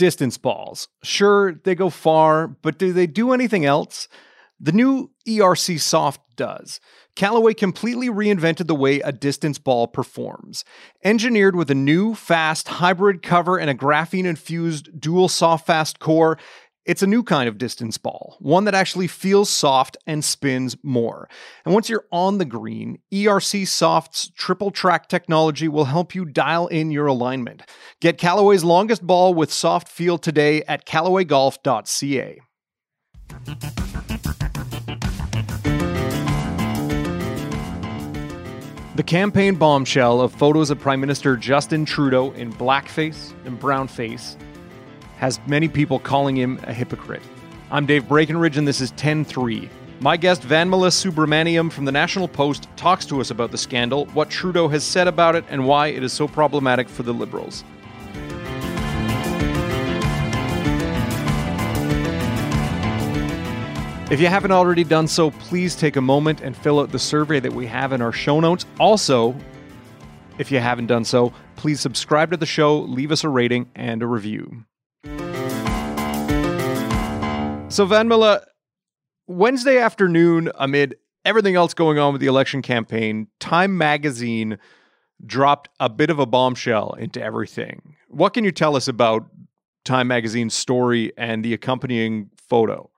Distance balls. Sure, they go far, but do they do anything else? The new ERC Soft does. Callaway completely reinvented the way a distance ball performs. Engineered with a new, fast hybrid cover and a graphene infused dual soft fast core, it's a new kind of distance ball, one that actually feels soft and spins more. And once you're on the green, ERC Soft's triple track technology will help you dial in your alignment. Get Callaway's longest ball with soft feel today at callawaygolf.ca. The campaign bombshell of photos of Prime Minister Justin Trudeau in blackface and brownface has many people calling him a hypocrite. I'm Dave Breckenridge, and this is 10 3. My guest, Vanmala Subramaniam from the National Post, talks to us about the scandal, what Trudeau has said about it, and why it is so problematic for the Liberals. If you haven't already done so, please take a moment and fill out the survey that we have in our show notes. Also, if you haven't done so, please subscribe to the show, leave us a rating and a review. So, Van Vanmala, Wednesday afternoon, amid everything else going on with the election campaign, Time Magazine dropped a bit of a bombshell into everything. What can you tell us about Time Magazine's story and the accompanying photo?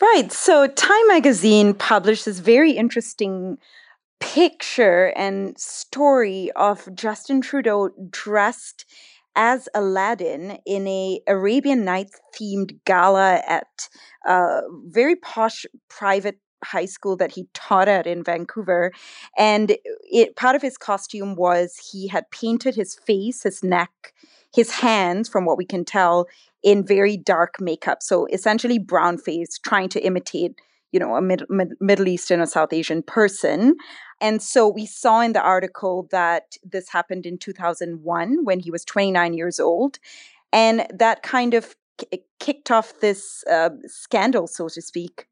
Right. So, Time Magazine published this very interesting picture and story of Justin Trudeau dressed as Aladdin in a Arabian Nights themed gala at a very posh private high school that he taught at in Vancouver. And it part of his costume was he had painted his face, his neck, his hands, from what we can tell, in very dark makeup. So essentially brown face, trying to imitate, you know, a mid- mid- Middle Eastern or South Asian person. And so we saw in the article that this happened in 2001 when he was 29 years old. And that kind of k- kicked off this uh, scandal, so to speak.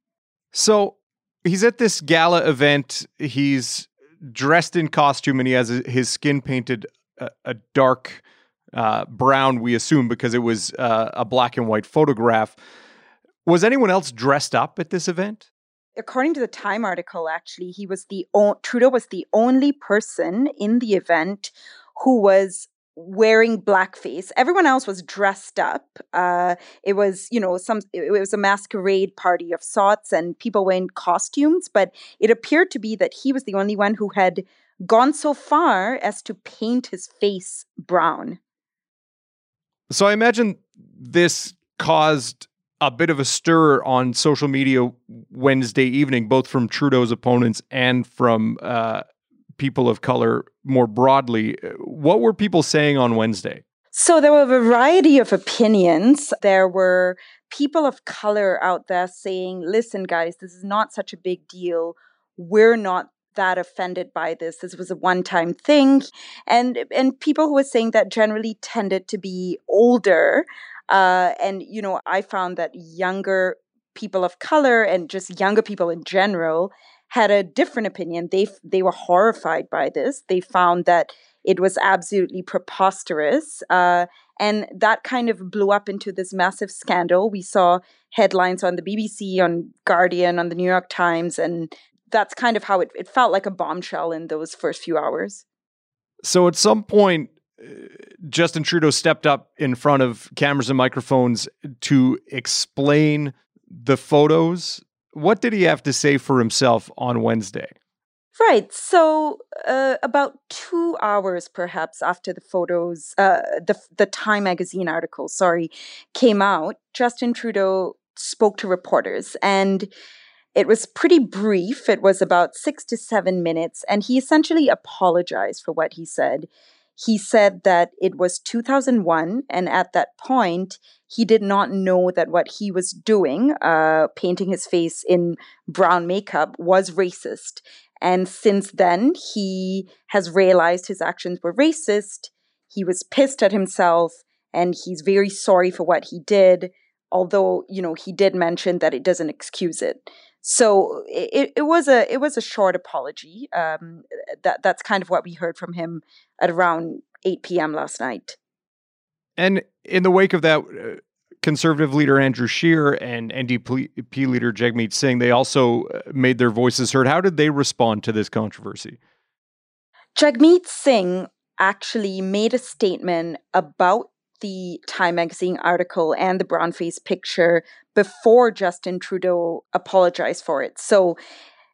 So he's at this gala event. He's dressed in costume and he has his skin painted a, a dark uh, brown, we assume, because it was uh, a black and white photograph. Was anyone else dressed up at this event? according to the Time article, actually, he was the o- Trudeau was the only person in the event who was wearing blackface. Everyone else was dressed up. Uh, it was, you know, some. It was a masquerade party of sorts, and people were in costumes. But it appeared to be that he was the only one who had gone so far as to paint his face brown. So I imagine this caused a bit of a stir on social media Wednesday evening, both from Trudeau's opponents and from uh, people of color more broadly. What were people saying on Wednesday? So there were a variety of opinions. There were people of color out there saying, listen, guys, this is not such a big deal. We're not that offended by this. This was a one-time thing. And and people who were saying that generally tended to be older uh, and, you know, I found that younger people of color and just younger people in general had a different opinion. They, they were horrified by this. They found that it was absolutely preposterous. Uh, and that kind of blew up into this massive scandal. We saw headlines on the BBC, on Guardian, on the New York Times, and that's kind of how it, it felt like a bombshell in those first few hours. So at some point, Justin Trudeau stepped up in front of cameras and microphones to explain the photos. What did he have to say for himself on Wednesday? Right. So, uh, about two hours perhaps after the photos, uh, the the Time magazine article, sorry, came out, Justin Trudeau spoke to reporters, and it was pretty brief. It was about six to seven minutes, and he essentially apologized for what he said he said that it was 2001 and at that point he did not know that what he was doing uh, painting his face in brown makeup was racist. And since then he has realized his actions were racist. He was pissed at himself and he's very sorry for what he did although you know he did mention that it doesn't excuse it so it, it was a it was a short apology. Um, that that's kind of what we heard from him at around 8 p.m. last night. And in the wake of that, uh, conservative leader Andrew Scheer and NDP leader Jagmeet Singh, they also uh, made their voices heard. How did they respond to this controversy? Jagmeet Singh actually made a statement about the Time magazine article and the brown face picture before Justin Trudeau apologized for it. So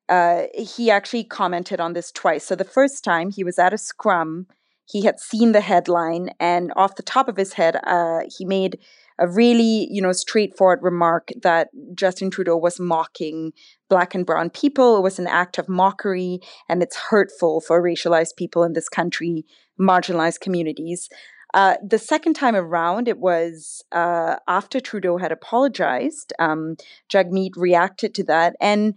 uh, he actually commented on this twice. So the first time he was at a scrum, he had seen the headline, and off the top of his head, uh, he made a really, you know, straightforward remark that Justin Trudeau was mocking black and brown people. It was an act of mockery, and it's hurtful for racialized people in this country, marginalized communities. Uh, the second time around, it was uh, after Trudeau had apologized. Um, Jagmeet reacted to that, and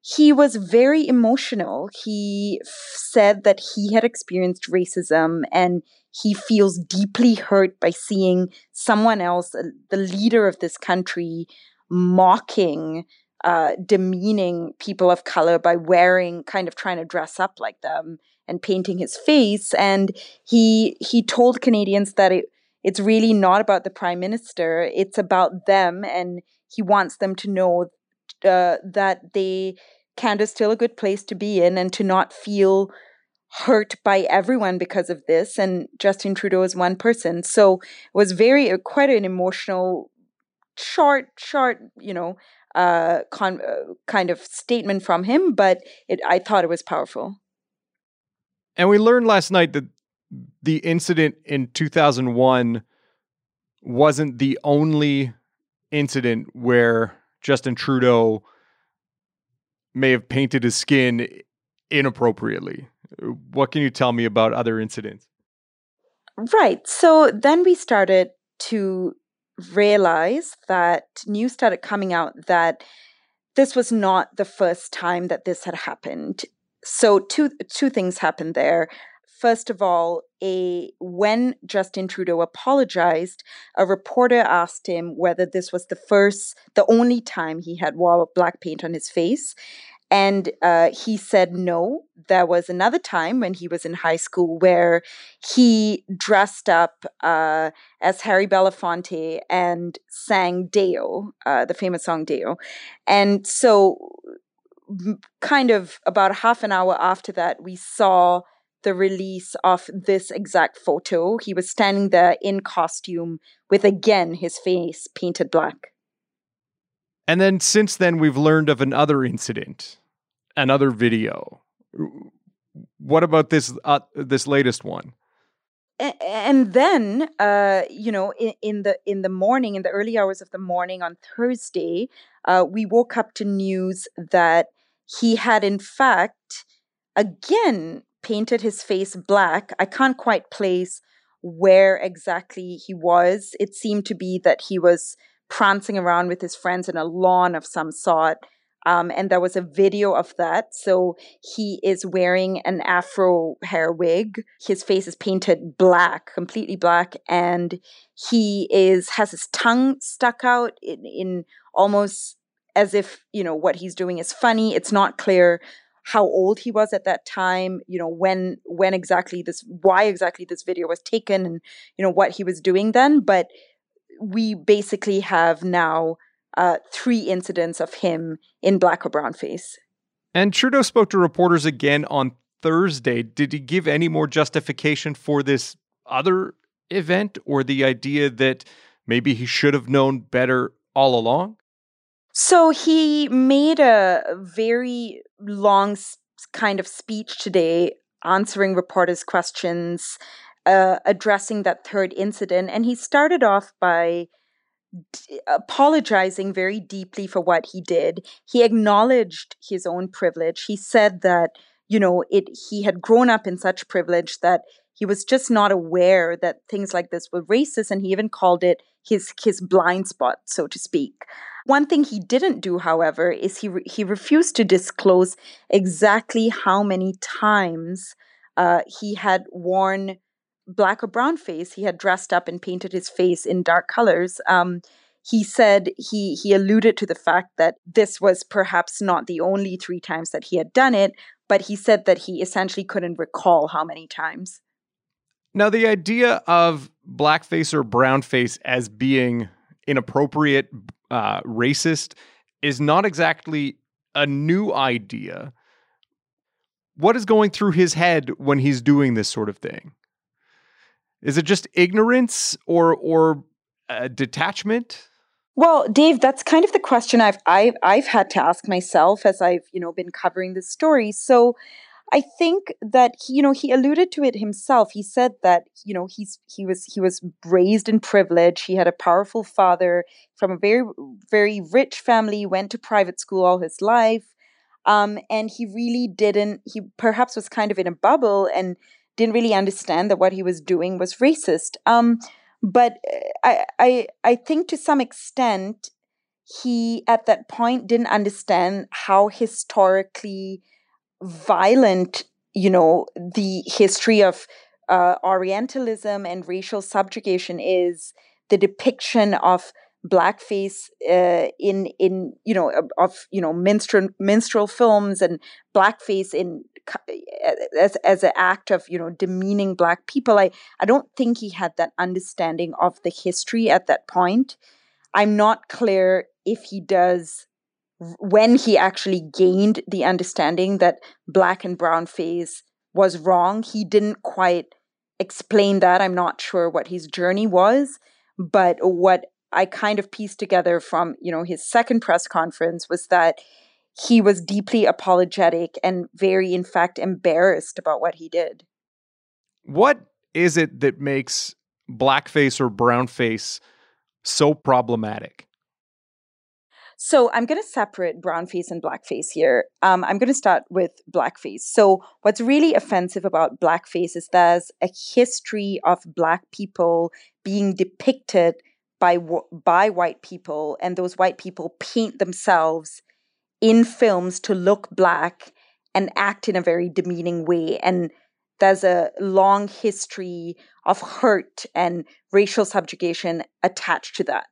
he was very emotional. He f- said that he had experienced racism and he feels deeply hurt by seeing someone else, uh, the leader of this country, mocking, uh, demeaning people of color by wearing, kind of trying to dress up like them and painting his face. And he he told Canadians that it it's really not about the prime minister; it's about them, and he wants them to know uh, that they Canada's still a good place to be in, and to not feel hurt by everyone because of this. And Justin Trudeau is one person, so it was very uh, quite an emotional, short, short, you know, uh, con- uh, kind of statement from him. But it, I thought it was powerful. And we learned last night that the incident in 2001 wasn't the only incident where Justin Trudeau may have painted his skin inappropriately. What can you tell me about other incidents? Right. So then we started to realize that news started coming out that this was not the first time that this had happened so two two things happened there. First of all, a when Justin Trudeau apologized, a reporter asked him whether this was the first, the only time he had wore black paint on his face, and uh, he said no. There was another time when he was in high school where he dressed up uh, as Harry Belafonte and sang Day-O, uh, the famous song Day-O. And so kind of about half an hour after that, we saw the release of this exact photo. He was standing there in costume with again his face painted black. And then since then, we've learned of another incident, another video. What about this uh, this latest one? and then uh, you know in, in, the in the morning in the early hours of the morning on thursday uh, we woke up to news that he had in fact again painted his face black. I can't quite place where exactly he was. It seemed to be that he was prancing around with his friends in a lawn of some sort. Um, and there was a video of that. So he is wearing an afro hair wig. His face is painted black, completely black, and he is has his tongue stuck out in, in almost as if you know what he's doing is funny it's not clear how old he was at that time you know when when exactly this why exactly this video was taken and you know what he was doing then but we basically have now uh, three incidents of him in black or brown face. And trudeau spoke to reporters again on thursday. Did he give any more justification for this other event or the idea that maybe he should have known better all along? So he made a very long kind of speech today, answering reporters' questions, uh, addressing that third incident. And he started off by d- apologizing very deeply for what he did. He acknowledged his own privilege. He said that, you know, it he had grown up in such privilege that he was just not aware that things like this were racist and he even called it his his blind spot so to speak one thing he didn't do, however, is he re- he refused to disclose exactly how many times uh, he had worn black or brown face. He had dressed up and painted his face in dark colors. Um, he said he he alluded to the fact that this was perhaps not the only three times that he had done it, but he said that he essentially couldn't recall how many times. Now, the idea of blackface or brownface as being inappropriate, uh, racist, is not exactly a new idea. What is going through his head when he's doing this sort of thing? Is it just ignorance or or uh, detachment? Well, Dave, that's kind of the question I've I've I've had to ask myself as I've you know been covering this story. So, I think that he, you know he alluded to it himself. He said that you know he's he was he was raised in privilege. He had a powerful father from a very very rich family. Went to private school all his life, um, and he really didn't. He perhaps was kind of in a bubble and didn't really understand that what he was doing was racist. Um, but uh, I, I, I think to some extent, he at that point didn't understand how historically violent, you know, the history of uh, Orientalism and racial subjugation is. The depiction of blackface uh, in in you know of, of you know minstrel minstrel films and blackface in Eh, as as an act of you know demeaning black people i i don't think he had that understanding of the history at that point. I'm not clear if he does when he actually gained the understanding that black and brown face was wrong. He didn't quite explain that. I'm not sure what his journey was but what i kind of pieced together from you know his second press conference was that he was deeply apologetic and very, in fact, embarrassed about what he did. What is it that makes blackface or brownface so problematic? So I'm going to separate brownface and blackface here. Um, I'm going to start with blackface. So what's really offensive about blackface is there's a history of black people being depicted by by white people, and those white people paint themselves in films to look black and act in a very demeaning way. And there's a long history of hurt and racial subjugation attached to that.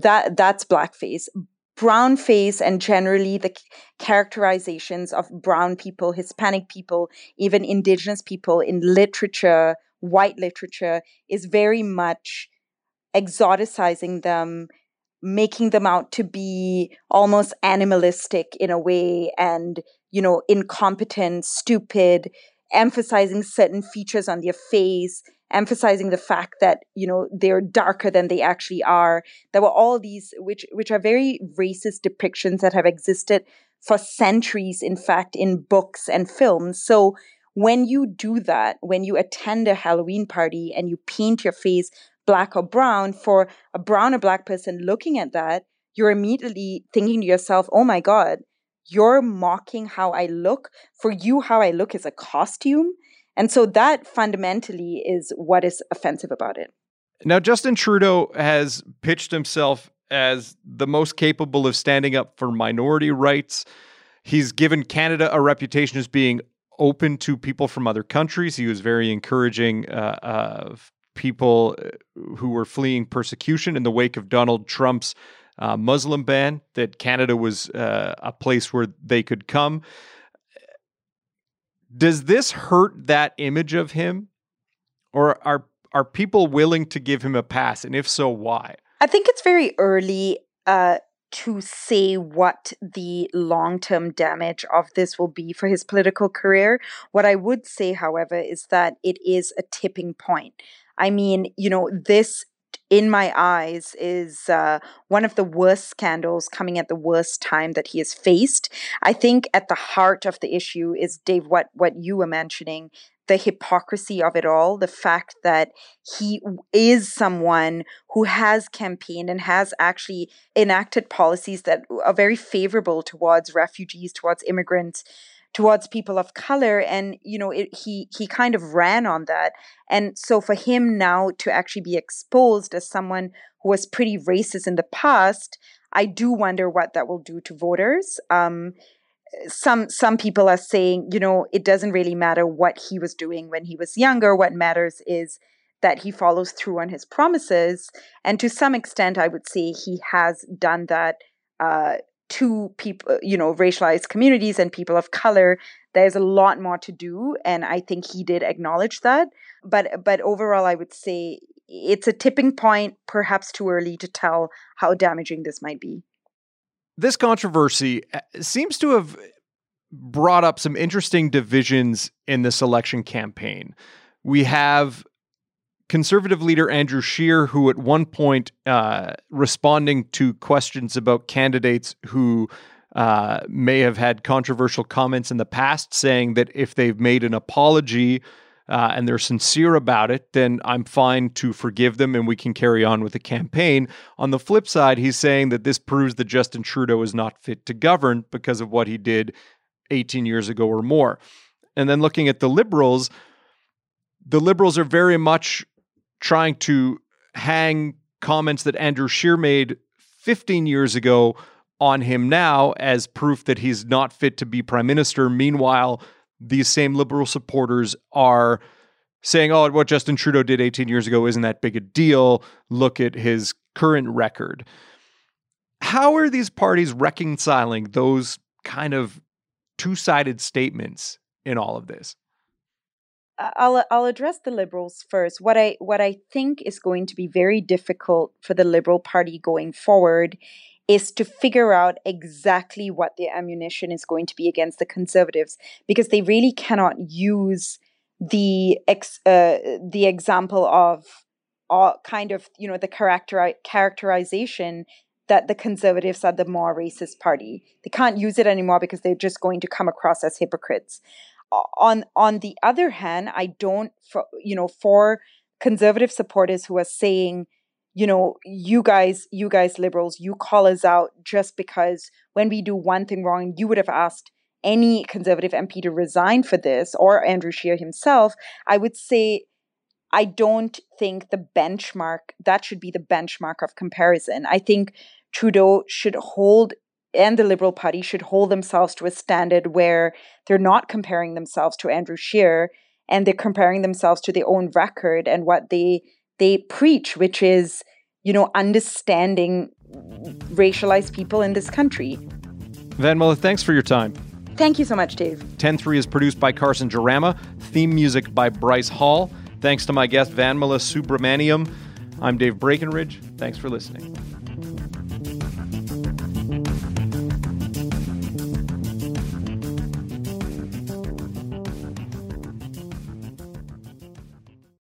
That that's blackface. Brown face and generally the characterizations of brown people, Hispanic people, even indigenous people in literature, white literature, is very much exoticizing them making them out to be almost animalistic in a way and you know incompetent stupid emphasizing certain features on their face emphasizing the fact that you know they're darker than they actually are. There were all these which which are very racist depictions that have existed for centuries in fact in books and films. So when you do that when you attend a halloween party and you paint your face black or brown, for a brown or black person looking at that, you're immediately thinking to yourself, oh my God, you're mocking how I look. For you, how I look is a costume. And so that fundamentally is what is offensive about it. Now, Justin Trudeau has pitched himself as the most capable of standing up for minority rights. He's given Canada a reputation as being open to people from other countries. He was very encouraging uh, of people uh, who were fleeing persecution in the wake of Donald Trump's uh, Muslim ban, that Canada was uh, a place where they could come. Does this hurt that image of him? Or are are people willing to give him a pass? And if so, why? I think it's very early uh, to say what the long term damage of this will be for his political career. What I would say, however, is that it is a tipping point. I mean, you know, this in my eyes is uh, one of the worst scandals coming at the worst time that he has faced. I think at the heart of the issue is dave what what you were mentioning the hypocrisy of it all the fact that he is someone who has campaigned and has actually enacted policies that are very favorable towards refugees towards immigrants towards people of color and you know it, he he kind of ran on that. And so for him now to actually be exposed as someone who was pretty racist in the past i do wonder what that will do to voters. Um, some some people are saying you know it doesn't really matter what he was doing when he was younger. What matters is that he follows through on his promises. And to some extent i would say he has done that uh, to people, you know, racialized communities and people of color, there's a lot more to do. And I think he did acknowledge that. But but overall, I would say it's a tipping point, perhaps too early to tell how damaging this might be. This controversy uh, seems to have brought up some interesting divisions in this election campaign. We have conservative leader Andrew Scheer, who at one point, uh, responding to questions about candidates who uh, may have had controversial comments in the past, saying that if they've made an apology uh, and they're sincere about it, then I'm fine to forgive them and we can carry on with the campaign. On the flip side, he's saying that this proves that Justin Trudeau is not fit to govern because of what he did 18 years ago or more. And then looking at the Liberals, the Liberals are very much trying to hang comments that Andrew Scheer made 15 years ago on him now as proof that he's not fit to be prime minister. Meanwhile, these same liberal supporters are saying, oh, what Justin Trudeau did 18 years ago isn't that big a deal. Look at his current record. How are these parties reconciling those kind of two sided statements in all of this? I'll I'll address the liberals first. What I what I think is going to be very difficult for the Liberal Party going forward is to figure out exactly what their ammunition is going to be against the conservatives because they really cannot use the ex, uh, the example of uh, kind of you know the character characterization that the conservatives are the more racist party. They can't use it anymore because they're just going to come across as hypocrites. On on the other hand, I don't for you know for conservative supporters who are saying you know you guys you guys liberals you call us out just because when we do one thing wrong you would have asked any conservative mp to resign for this or andrew scheer himself i would say i don't think the benchmark that should be the benchmark of comparison. I think trudeau should hold and the liberal party should hold themselves to a standard where they're not comparing themselves to andrew scheer and they're comparing themselves to their own record and what they they preach, which is, you know, understanding racialized people in this country. Vanmala, thanks for your time. Thank you so much, Dave. 10-3 is produced by Carson Jarama, theme music by Bryce Hall. Thanks to my guest, Vanmala Subramaniam. I'm Dave Breckenridge. Thanks for listening.